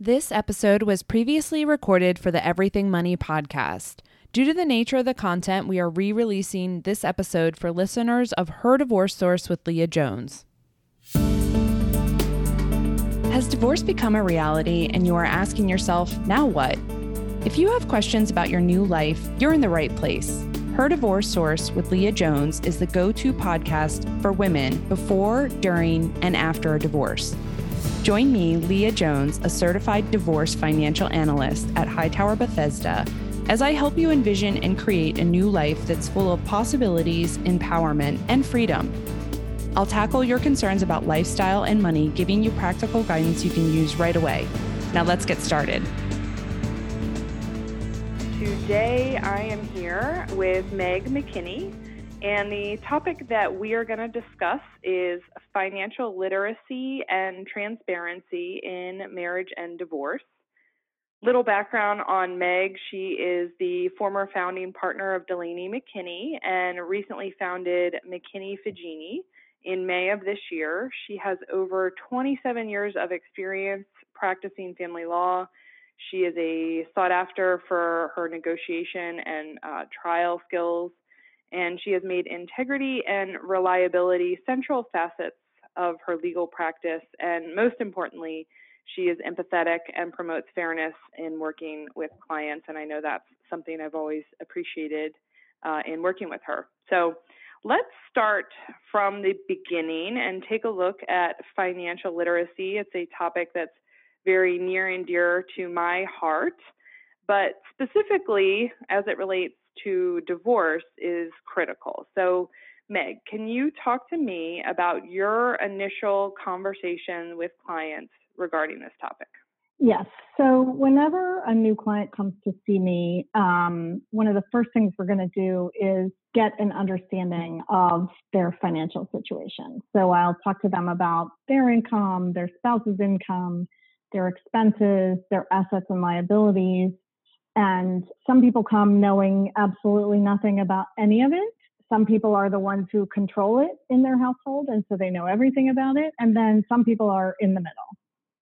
This episode was previously recorded for the Everything Money podcast. Due to the nature of the content, we are re releasing this episode for listeners of Her Divorce Source with Leah Jones. Has divorce become a reality and you are asking yourself, now what? If you have questions about your new life, you're in the right place. Her Divorce Source with Leah Jones is the go to podcast for women before, during, and after a divorce. Join me, Leah Jones, a certified divorce financial analyst at Hightower Bethesda, as I help you envision and create a new life that's full of possibilities, empowerment, and freedom. I'll tackle your concerns about lifestyle and money, giving you practical guidance you can use right away. Now, let's get started. Today, I am here with Meg McKinney. And the topic that we are going to discuss is financial literacy and transparency in marriage and divorce. Little background on Meg she is the former founding partner of Delaney McKinney and recently founded McKinney Fagini in May of this year. She has over 27 years of experience practicing family law. She is a sought after for her negotiation and uh, trial skills and she has made integrity and reliability central facets of her legal practice. And most importantly, she is empathetic and promotes fairness in working with clients. And I know that's something I've always appreciated uh, in working with her. So let's start from the beginning and take a look at financial literacy. It's a topic that's very near and dear to my heart, but specifically as it relates to divorce is critical. So, Meg, can you talk to me about your initial conversation with clients regarding this topic? Yes. So, whenever a new client comes to see me, um, one of the first things we're going to do is get an understanding of their financial situation. So, I'll talk to them about their income, their spouse's income, their expenses, their assets and liabilities, and some people come knowing absolutely nothing about any of it. Some people are the ones who control it in their household, and so they know everything about it. And then some people are in the middle.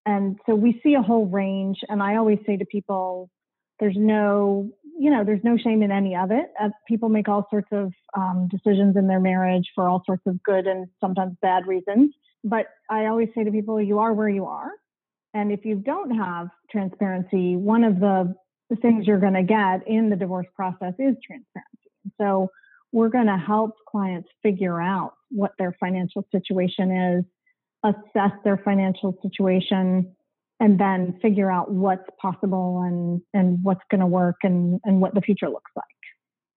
And so we see a whole range. And I always say to people, there's no, you know, there's no shame in any of it. Uh, people make all sorts of um, decisions in their marriage for all sorts of good and sometimes bad reasons. But I always say to people, you are where you are. And if you don't have transparency, one of the the things you're going to get in the divorce process is transparency. So we're going to help clients figure out what their financial situation is, assess their financial situation, and then figure out what's possible and, and what's going to work and, and what the future looks like.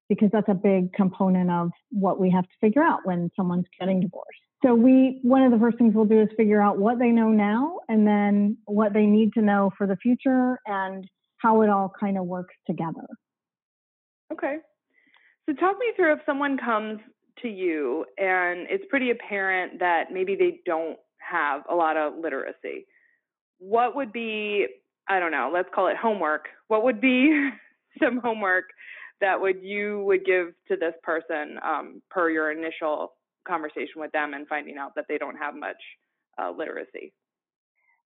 Because that's a big component of what we have to figure out when someone's getting divorced. So we one of the first things we'll do is figure out what they know now and then what they need to know for the future and how it all kind of works together. Okay. So talk me through if someone comes to you and it's pretty apparent that maybe they don't have a lot of literacy. What would be, I don't know, let's call it homework. What would be some homework that would you would give to this person um, per your initial conversation with them and finding out that they don't have much uh, literacy?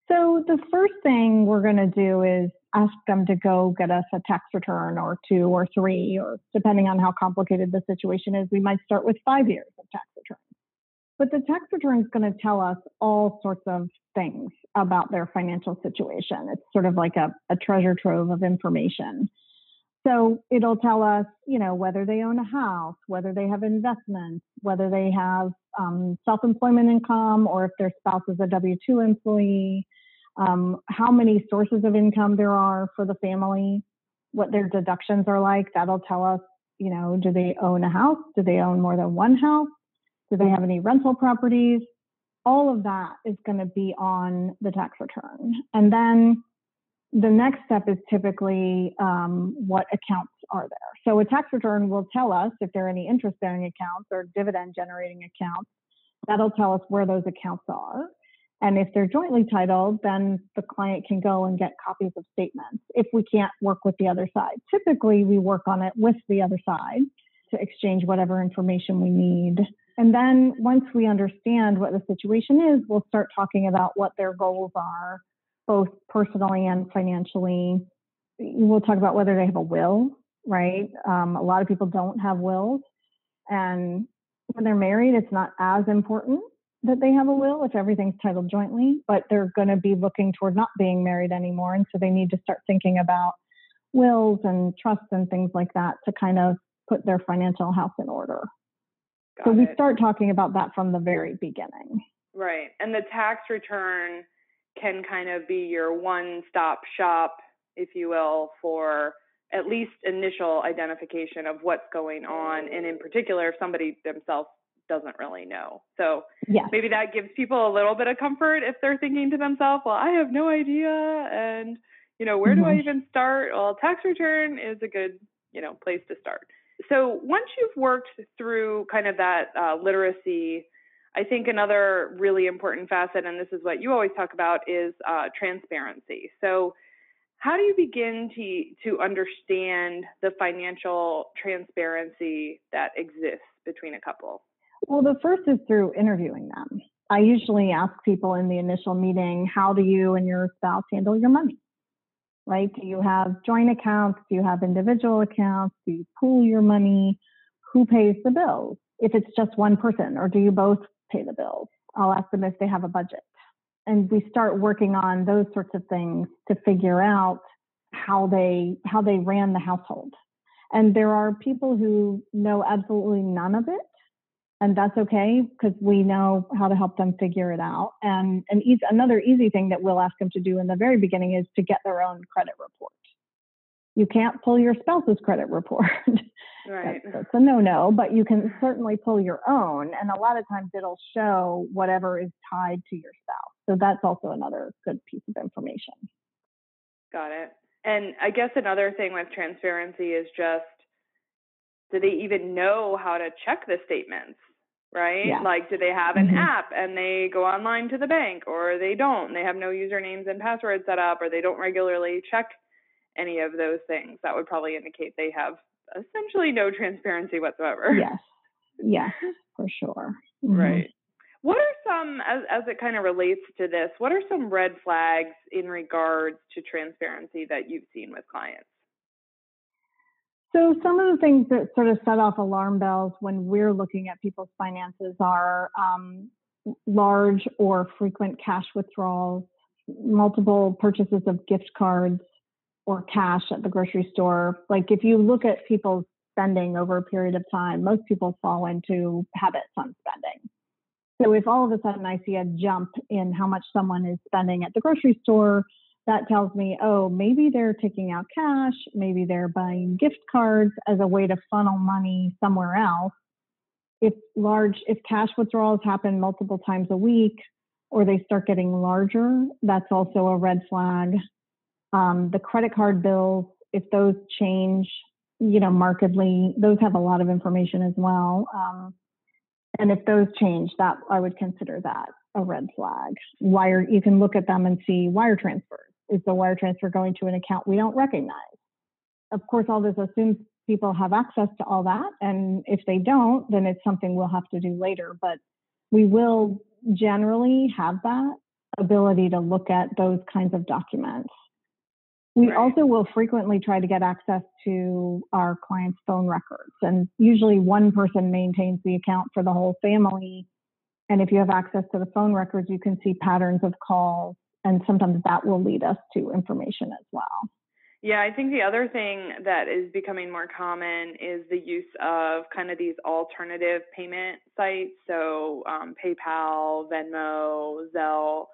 So the first thing we're going to do is ask them to go get us a tax return or two or three, or depending on how complicated the situation is, we might start with five years of tax returns. But the tax return is going to tell us all sorts of things about their financial situation. It's sort of like a, a treasure trove of information. So it'll tell us, you know, whether they own a house, whether they have investments, whether they have um, self-employment income, or if their spouse is a W-2 employee, um, how many sources of income there are for the family, what their deductions are like. That'll tell us, you know, do they own a house? Do they own more than one house? Do they have any rental properties? All of that is going to be on the tax return. And then the next step is typically um, what accounts are there. So a tax return will tell us if there are any interest bearing accounts or dividend generating accounts. That'll tell us where those accounts are. And if they're jointly titled, then the client can go and get copies of statements if we can't work with the other side. Typically, we work on it with the other side to exchange whatever information we need. And then once we understand what the situation is, we'll start talking about what their goals are, both personally and financially. We'll talk about whether they have a will, right? Um, a lot of people don't have wills. And when they're married, it's not as important that they have a will if everything's titled jointly, but they're going to be looking toward not being married anymore. And so they need to start thinking about wills and trusts and things like that to kind of put their financial house in order. Got so we start talking about that from the very beginning. Right. And the tax return can kind of be your one stop shop, if you will, for at least initial identification of what's going on. And in particular, if somebody themselves doesn't really know. So yes. maybe that gives people a little bit of comfort if they're thinking to themselves, well, I have no idea. And, you know, where mm-hmm. do I mm-hmm. even start? Well, tax return is a good, you know, place to start. So once you've worked through kind of that uh, literacy, I think another really important facet, and this is what you always talk about, is uh, transparency. So how do you begin to to understand the financial transparency that exists between a couple? Well, the first is through interviewing them. I usually ask people in the initial meeting, how do you and your spouse handle your money? Right? Do you have joint accounts? Do you have individual accounts? Do you pool your money? Who pays the bills? If it's just one person, or do you both pay the bills? I'll ask them if they have a budget. And we start working on those sorts of things to figure out how they how they ran the household. And there are people who know absolutely none of it and that's okay because we know how to help them figure it out. And, and easy, another easy thing that we'll ask them to do in the very beginning is to get their own credit report. You can't pull your spouse's credit report. Right. that's, that's a no-no, but you can certainly pull your own. And a lot of times it'll show whatever is tied to your spouse. So that's also another good piece of information. Got it. And I guess another thing with transparency is just do they even know how to check the statements? right? Yeah. Like, do they have an mm-hmm. app and they go online to the bank or they don't? They have no usernames and passwords set up or they don't regularly check any of those things. That would probably indicate they have essentially no transparency whatsoever. Yes. Yes, for sure. Mm-hmm. Right. What are some, as, as it kind of relates to this, what are some red flags in regards to transparency that you've seen with clients? So, some of the things that sort of set off alarm bells when we're looking at people's finances are um, large or frequent cash withdrawals, multiple purchases of gift cards or cash at the grocery store. Like, if you look at people's spending over a period of time, most people fall into habits on spending. So, if all of a sudden I see a jump in how much someone is spending at the grocery store, that tells me, oh, maybe they're taking out cash, maybe they're buying gift cards as a way to funnel money somewhere else. If large, if cash withdrawals happen multiple times a week or they start getting larger, that's also a red flag. Um, the credit card bills, if those change, you know, markedly, those have a lot of information as well. Um, and if those change, that I would consider that a red flag. Wire, you can look at them and see wire transfers is the wire transfer going to an account we don't recognize? Of course, all this assumes people have access to all that. And if they don't, then it's something we'll have to do later. But we will generally have that ability to look at those kinds of documents. We right. also will frequently try to get access to our clients' phone records. And usually one person maintains the account for the whole family. And if you have access to the phone records, you can see patterns of calls and sometimes that will lead us to information as well. Yeah, I think the other thing that is becoming more common is the use of kind of these alternative payment sites. So um, PayPal, Venmo, Zelle,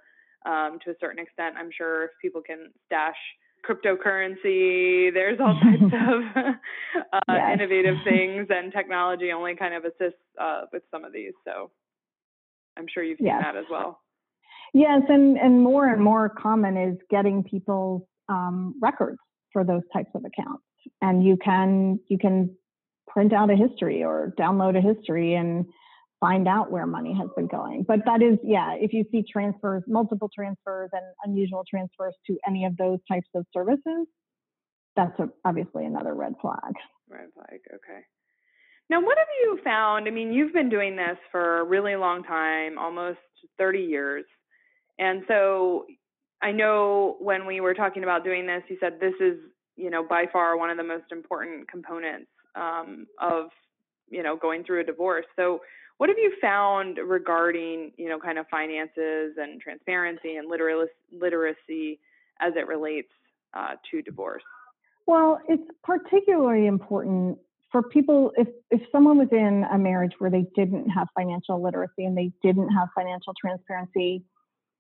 um, to a certain extent. I'm sure if people can stash cryptocurrency, there's all types of uh, yes. innovative things, and technology only kind of assists uh, with some of these. So I'm sure you've seen yes. that as well. Yes, and, and more and more common is getting people's um, records for those types of accounts. And you can you can print out a history or download a history and find out where money has been going. But that is, yeah, if you see transfers, multiple transfers and unusual transfers to any of those types of services, that's a, obviously another red flag. Red flag, okay. Now, what have you found? I mean, you've been doing this for a really long time, almost 30 years. And so I know when we were talking about doing this, you said this is, you know, by far one of the most important components um, of, you know, going through a divorce. So, what have you found regarding, you know, kind of finances and transparency and literacy as it relates uh, to divorce? Well, it's particularly important for people if if someone was in a marriage where they didn't have financial literacy and they didn't have financial transparency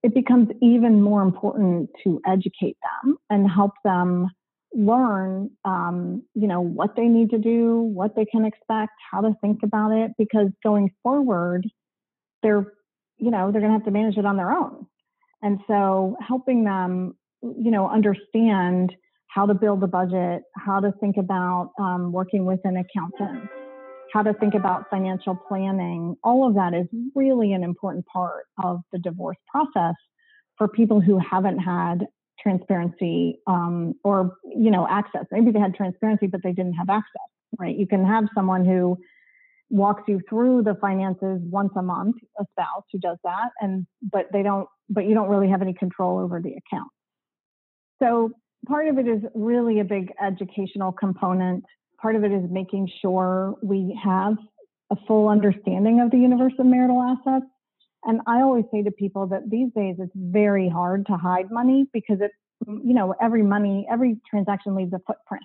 it becomes even more important to educate them and help them learn um, you know what they need to do what they can expect how to think about it because going forward they're you know they're going to have to manage it on their own. And so helping them you know understand how to build a budget how to think about um, working with an accountant how to think about financial planning, all of that is really an important part of the divorce process for people who haven't had transparency um, or you know access. Maybe they had transparency, but they didn't have access. Right? You can have someone who walks you through the finances once a month, a spouse who does that, and but they don't, but you don't really have any control over the account. So part of it is really a big educational component part of it is making sure we have a full understanding of the universe of marital assets. And I always say to people that these days it's very hard to hide money because it's, you know, every money, every transaction leaves a footprint,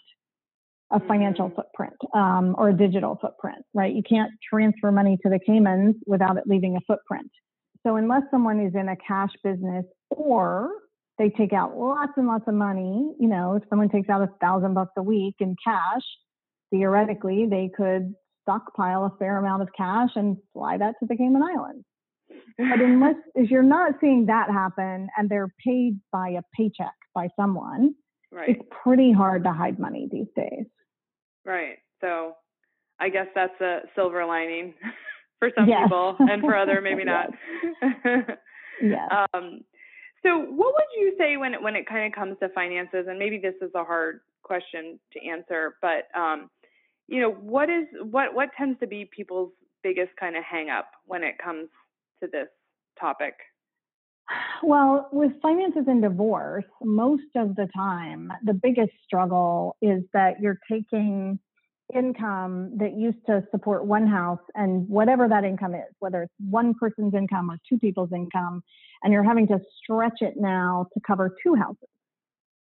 a financial mm-hmm. footprint um, or a digital footprint, right? You can't transfer money to the Caymans without it leaving a footprint. So unless someone is in a cash business or they take out lots and lots of money, you know, if someone takes out a thousand bucks a week in cash, theoretically they could stockpile a fair amount of cash and fly that to the Cayman Islands. But unless if you're not seeing that happen and they're paid by a paycheck by someone, right. it's pretty hard to hide money these days. Right. So I guess that's a silver lining for some yes. people and for other maybe not. yes. Um, so what would you say when it, when it kind of comes to finances and maybe this is a hard question to answer but um, you know, what is what what tends to be people's biggest kind of hang up when it comes to this topic? Well, with finances and divorce, most of the time, the biggest struggle is that you're taking income that used to support one house and whatever that income is, whether it's one person's income or two people's income, and you're having to stretch it now to cover two houses.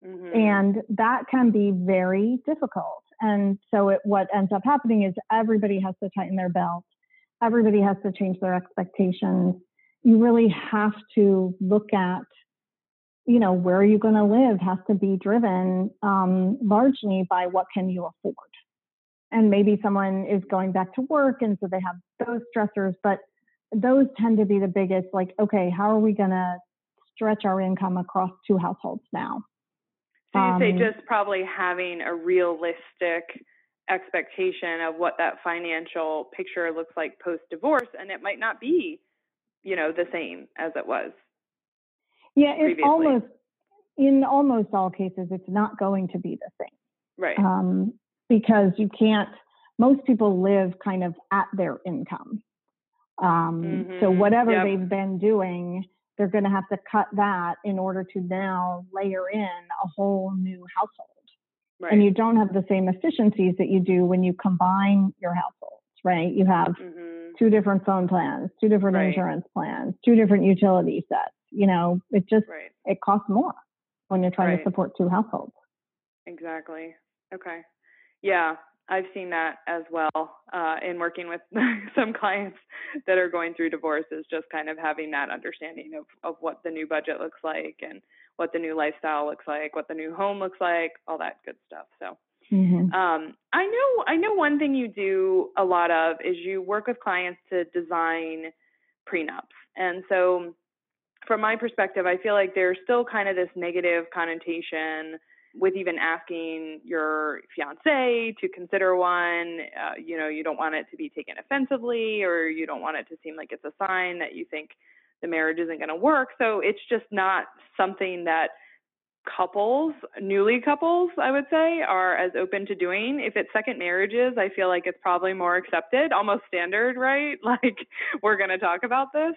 Mm-hmm. And that can be very difficult. And so it, what ends up happening is everybody has to tighten their belt. Everybody has to change their expectations. You really have to look at, you know, where are you going to live has to be driven um, largely by what can you afford. And maybe someone is going back to work and so they have those stressors, but those tend to be the biggest, like, okay, how are we going to stretch our income across two households now? So you um, say just probably having a realistic expectation of what that financial picture looks like post divorce, and it might not be, you know, the same as it was. Yeah, it's almost in almost all cases, it's not going to be the same. Right. Um, because you can't. Most people live kind of at their income. Um, mm-hmm. So whatever yep. they've been doing they're going to have to cut that in order to now layer in a whole new household. Right. And you don't have the same efficiencies that you do when you combine your households, right? You have mm-hmm. two different phone plans, two different right. insurance plans, two different utility sets. You know, it just right. it costs more when you're trying to support two households. Exactly. Okay. Yeah, I've seen that as well uh, in working with some clients that are going through divorces, just kind of having that understanding of, of what the new budget looks like and what the new lifestyle looks like, what the new home looks like, all that good stuff. So mm-hmm. um, I know I know one thing you do a lot of is you work with clients to design prenups. And so from my perspective, I feel like there's still kind of this negative connotation with even asking your fiance to consider one, uh, you know, you don't want it to be taken offensively or you don't want it to seem like it's a sign that you think the marriage isn't going to work. So it's just not something that couples, newly couples, I would say, are as open to doing. If it's second marriages, I feel like it's probably more accepted, almost standard, right? Like we're going to talk about this.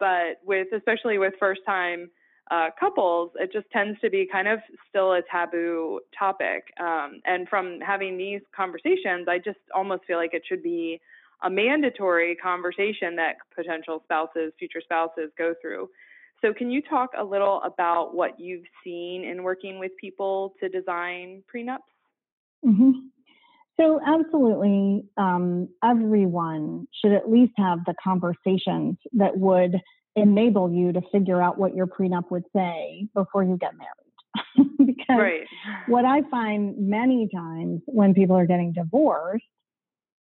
But with, especially with first time uh, couples, it just tends to be kind of still a taboo topic. Um, and from having these conversations, I just almost feel like it should be a mandatory conversation that potential spouses, future spouses go through. So, can you talk a little about what you've seen in working with people to design prenups? Mm-hmm. So, absolutely, um, everyone should at least have the conversations that would enable you to figure out what your prenup would say before you get married. because right. what I find many times when people are getting divorced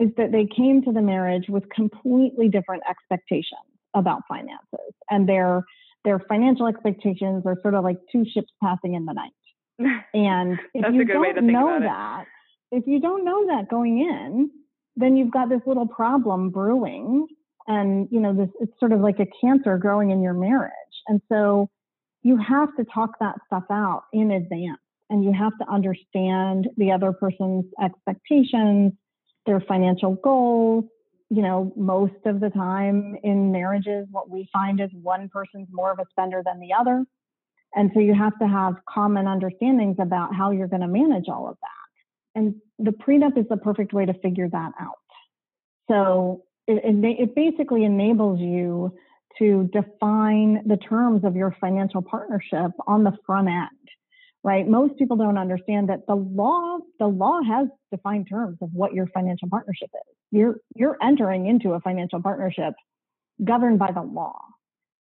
is that they came to the marriage with completely different expectations about finances and their their financial expectations are sort of like two ships passing in the night. And if you don't know that, if you don't know that going in, then you've got this little problem brewing and you know this it's sort of like a cancer growing in your marriage. And so you have to talk that stuff out in advance and you have to understand the other person's expectations, their financial goals, you know, most of the time in marriages, what we find is one person's more of a spender than the other. And so you have to have common understandings about how you're going to manage all of that. And the prenup is the perfect way to figure that out. So it, it, basically enables you to define the terms of your financial partnership on the front end right? Most people don't understand that the law, the law has defined terms of what your financial partnership is. You're you're entering into a financial partnership governed by the law.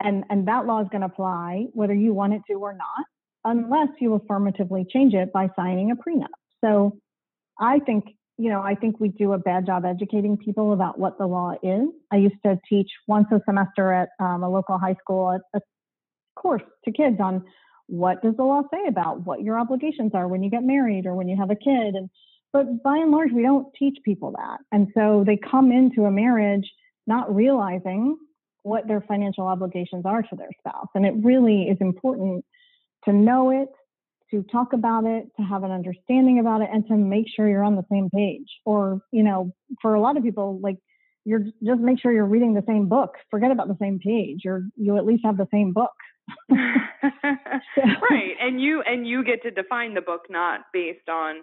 And and that law is going to apply whether you want it to or not, unless you affirmatively change it by signing a prenup. So I think, you know, I think we do a bad job educating people about what the law is. I used to teach once a semester at um, a local high school a, course to kids on what does the law say about what your obligations are when you get married or when you have a kid and but by and large we don't teach people that and so they come into a marriage not realizing what their financial obligations are to their spouse and it really is important to know it to talk about it to have an understanding about it and to make sure you're on the same page. Or you know for a lot of people like you're just make sure you're reading the same book. Forget about the same page. Or you at least have the same book. Right. And you and you get to define the book not based on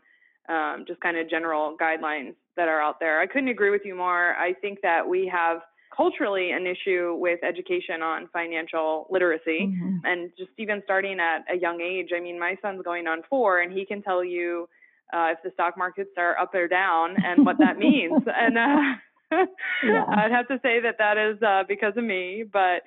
um, just kind of general guidelines that are out there. I couldn't agree with you more. I think that we have culturally an issue with education on financial literacy mm-hmm. and just even starting at a young age i mean my son's going on four and he can tell you uh, if the stock markets are up or down and what that means and uh, yeah. I'd have to say that that is uh, because of me, but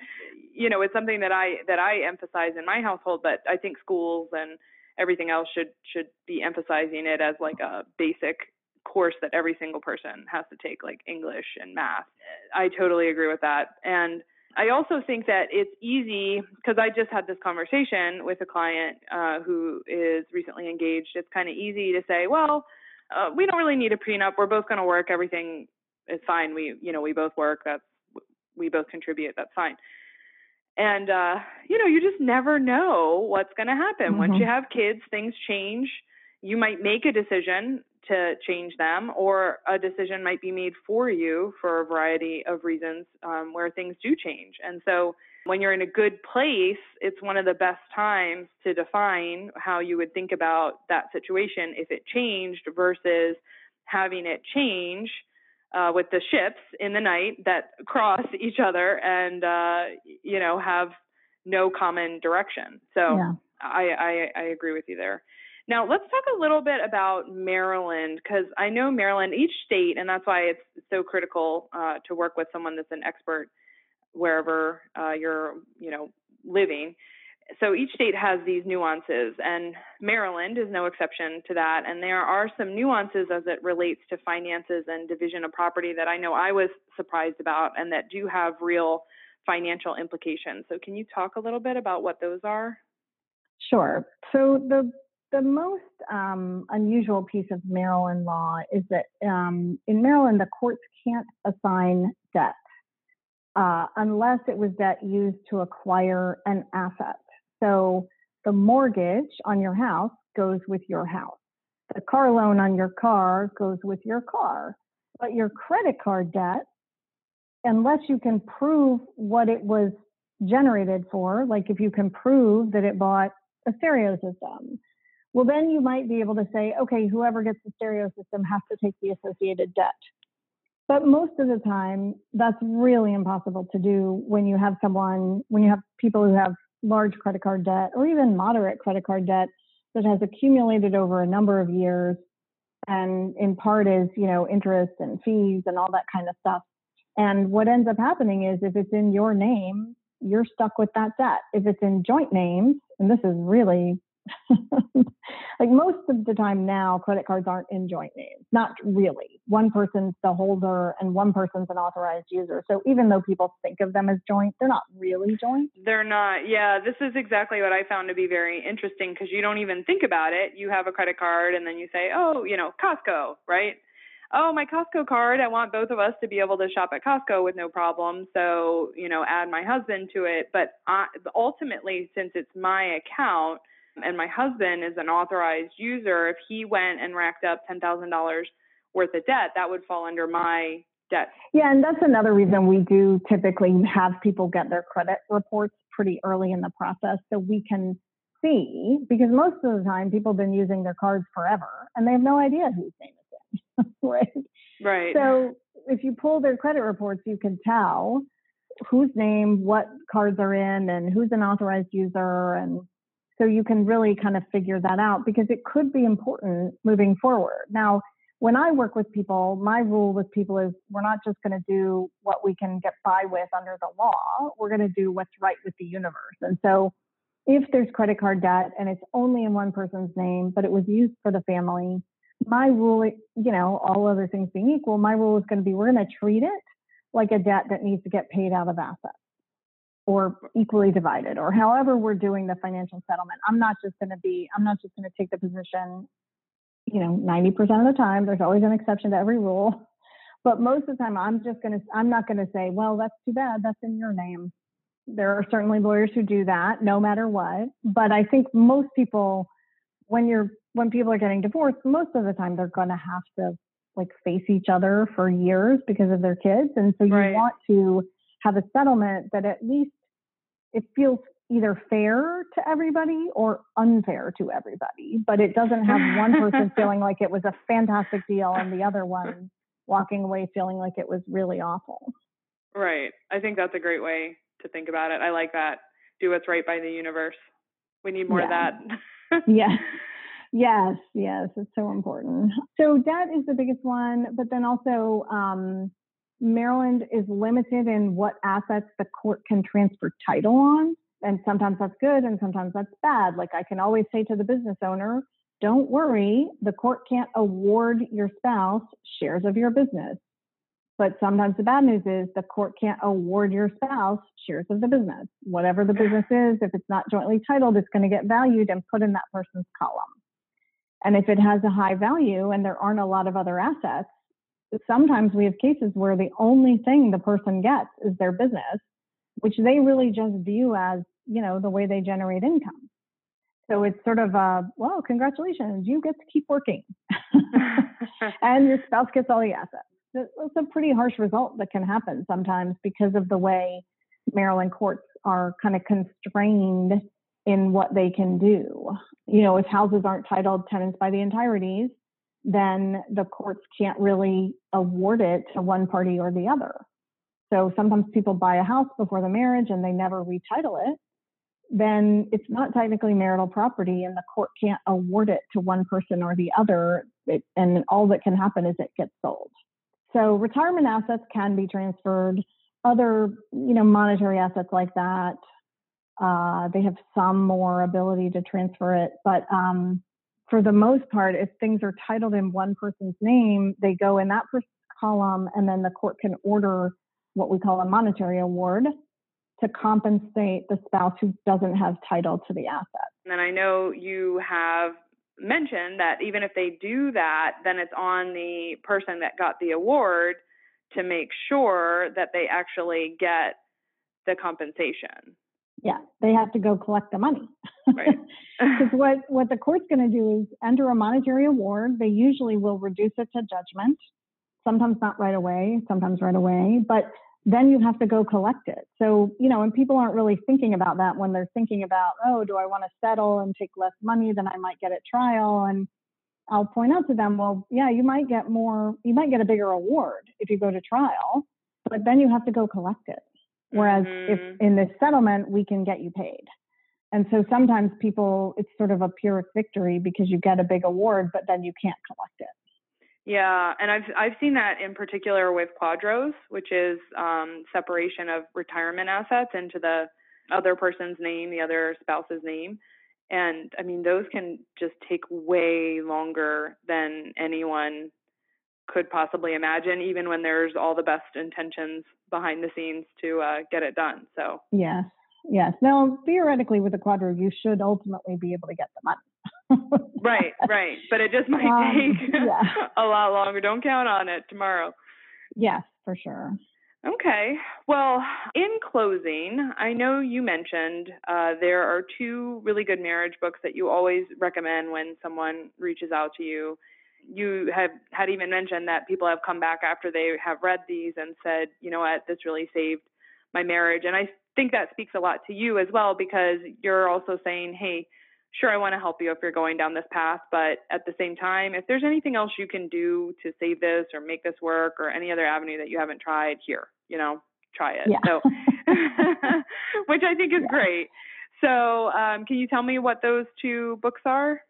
you know, it's something that I that I emphasize in my household. But I think schools and everything else should should be emphasizing it as like a basic course that every single person has to take, like English and math. I totally agree with that, and I also think that it's easy because I just had this conversation with a client uh, who is recently engaged. It's kind of easy to say, well. Uh, we don't really need a prenup. We're both going to work. Everything is fine. We, you know, we both work. That's, we both contribute. That's fine. And, uh, you know, you just never know what's going to happen. Mm-hmm. Once you have kids, things change. You might make a decision to change them, or a decision might be made for you for a variety of reasons um, where things do change. And so, when you're in a good place, it's one of the best times to define how you would think about that situation if it changed versus having it change uh, with the ships in the night that cross each other and uh, you know have no common direction. So yeah. I, I I agree with you there. Now let's talk a little bit about Maryland because I know Maryland, each state, and that's why it's so critical uh, to work with someone that's an expert wherever uh, you're you know living so each state has these nuances, and Maryland is no exception to that. And there are some nuances as it relates to finances and division of property that I know I was surprised about and that do have real financial implications. So, can you talk a little bit about what those are? Sure. So, the the most um, unusual piece of Maryland law is that um, in Maryland, the courts can't assign debt uh, unless it was debt used to acquire an asset. So the mortgage on your house goes with your house. The car loan on your car goes with your car. But your credit card debt, unless you can prove what it was generated for, like if you can prove that it bought a stereo system, well, then you might be able to say, okay, whoever gets the stereo system has to take the associated debt. But most of the time, that's really impossible to do when you have someone, when you have people who have large credit card debt or even moderate credit card debt that has accumulated over a number of years and in part is, you know, interest and fees and all that kind of stuff. And what ends up happening is if it's in your name, you're stuck with that debt. If it's in joint names, and this is really like most of the time now, credit cards aren't in joint names. Not really. One person's the holder and one person's an authorized user. So even though people think of them as joint, they're not really joint. They're not. Yeah, this is exactly what I found to be very interesting because you don't even think about it. You have a credit card and then you say, oh, you know, Costco, right? oh, my Costco card, I want both of us to be able to shop at Costco with no problem. So, you know, add my husband to it. But I, ultimately, since it's my account and my husband is an authorized user, if he went and racked up $10,000 worth of debt, that would fall under my debt. Yeah, and that's another reason we do typically have people get their credit reports pretty early in the process so we can see because most of the time people have been using their cards forever and they have no idea whose name it's in, right? Right. So if you pull their credit reports, you can tell whose name, what cards are in, and who's an authorized user. And so you can really kind of figure that out because it could be important moving forward. Now, when I work with people, my rule with people is we're not just going to do what we can get by with under the law. We're going to do what's right with the universe. And so if there's credit card debt and it's only in one person's name, but it was used for the family, my rule, you know, all other things being equal, my rule is going to be we're going to treat it like a debt that needs to get paid out of assets or equally divided or however we're doing the financial settlement. I'm not just going to be, I'm not just going to take the position, you know, 90% of the time, there's always an exception to every rule. But most of the time, I'm just going to, I'm not going to say, well, that's too bad. That's in your name. There are certainly lawyers who do that no matter what. But I think most people, when you're when people are getting divorced, most of the time they're going to have to like face each other for years because of their kids. And so you right. want to have a settlement that at least it feels either fair to everybody or unfair to everybody, but it doesn't have one person feeling like it was a fantastic deal and the other one walking away feeling like it was really awful. Right. I think that's a great way to think about it. I like that. Do what's right by the universe. We need more yeah. of that. yeah. Yes, yes, it's so important. So debt is the biggest one, but then also um, Maryland is limited in what assets the court can transfer title on. And sometimes that's good and sometimes that's bad. Like I can always say to the business owner, don't worry, the court can't award your spouse shares of your business. But sometimes the bad news is the court can't award your spouse shares of the business. Whatever the business is, if it's not jointly titled, it's going to get valued and put in that person's column. And if it has a high value and there aren't a lot of other assets, sometimes we have cases where the only thing the person gets is their business, which they really just view as, you know, the way they generate income. So it's sort of a, well, congratulations, you get to keep working. and your spouse gets all the assets. It's a pretty harsh result that can happen sometimes because of the way Maryland courts are kind of constrained in what they can do. You know, if houses aren't titled tenants by the entireties, then the courts can't really award it to one party or the other. So sometimes people buy a house before the marriage and they never retitle it. Then it's not technically marital property, and the court can't award it to one person or the other. It, and all that can happen is it gets sold. So retirement assets can be transferred. Other, you know, monetary assets like that uh, they have some more ability to transfer it, but um, for the most part, if things are titled in one person's name, they go in that person's column, and then the court can order what we call a monetary award to compensate the spouse who doesn't have title to the asset. And I know you have mentioned that even if they do that, then it's on the person that got the award to make sure that they actually get the compensation yeah, they have to go collect the money. Right. Because what, what the court's going to do is enter a monetary award. They usually will reduce it to judgment, sometimes not right away, sometimes right away. But then you have to go collect it. So, you know, and people aren't really thinking about that when they're thinking about, oh, do I want to settle and take less money than I might get at trial? And I'll point out to them, well, yeah, you might get more, you might get a bigger award if you go to trial, but then you have to go collect it. Whereas mm-hmm. if in this settlement, we can get you paid. And so sometimes people, it's sort of a pyrrhic victory because you get a big award, but then you can't collect it. Yeah, and I've I've seen that in particular with QDROs, which is um, separation of retirement assets into the other person's name, the other spouse's name, and I mean those can just take way longer than anyone could possibly imagine, even when there's all the best intentions behind the scenes to uh, get it done. So yes, yes. Now theoretically, with a QDRO, you should ultimately be able to get the money right, right. But it just might um, take yeah. a lot longer. Don't count on it tomorrow. Yes, for sure. Okay. Well, in closing, I know you mentioned uh, there are two really good marriage books that you always recommend when someone reaches out to you. You have had even mentioned that people have come back after they have read these and said, you know what, this really saved my marriage. And I think that speaks a lot to you as well because you're also saying, hey, sure, I want to help you if you're going down this path, but at the same time, if there's anything else you can do to save this or make this work or any other avenue that you haven't tried, here, you know, try it. Yeah. So, which I think is yeah. great. So, um, can you tell me what those two books are?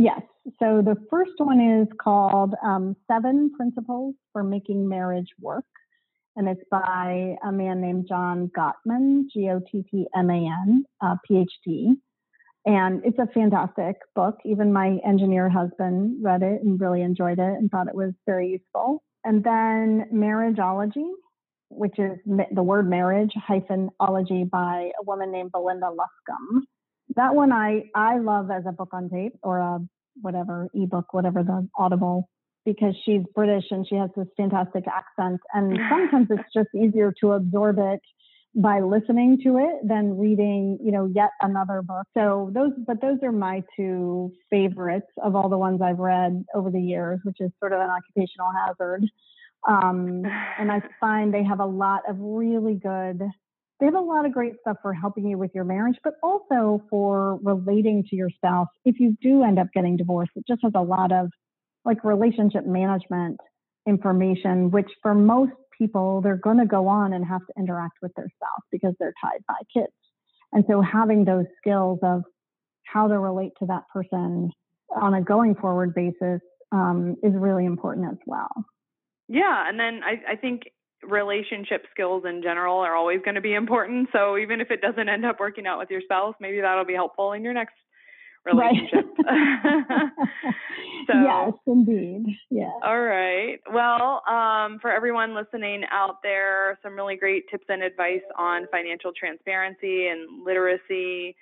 Yes. So, the first one is called um, Seven Principles for Making Marriage Work. And it's by a man named John Gottman, G O T T M A N, uh, PhD. And it's a fantastic book. Even my engineer husband read it and really enjoyed it and thought it was very useful. And then Marriageology, which is the word marriage hyphen ology by a woman named Belinda Luscombe. That one I, I love as a book on tape or a whatever ebook, whatever the audible, because she's British and she has this fantastic accent. And sometimes it's just easier to absorb it by listening to it than reading, you know, yet another book. So those, but those are my two favorites of all the ones I've read over the years, which is sort of an occupational hazard. Um, and I find they have a lot of really good, they have a lot of great stuff for helping you with your marriage, but also for relating to your spouse. If you do end up getting divorced, it just has a lot of like relationship management information, which for most people, they're going to go on and have to interact with their spouse because they're tied by kids. And so having those skills of how to relate to that person on a going forward basis um, is really important as well. Yeah. And then I, I think relationship skills in general are always going to be important. So even if it doesn't end up working out with your spouse, maybe that'll be helpful in your next relationship. Right. so, yes, indeed. Yeah. All right. Well, um, for everyone listening out there, some really great tips and advice on financial transparency and literacy.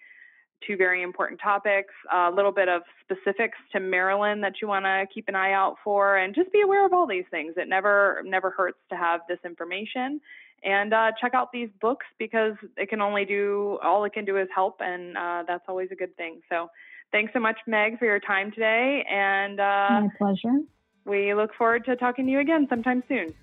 Two very important topics. A little bit of specifics to Maryland that you want to keep an eye out for, and just be aware of all these things. It never never hurts to have this information and uh, check out these books because it can only do all it can do is help, and uh, that's always a good thing. So, thanks so much, Meg, for your time today, and uh, my pleasure. We look forward to talking to you again sometime soon.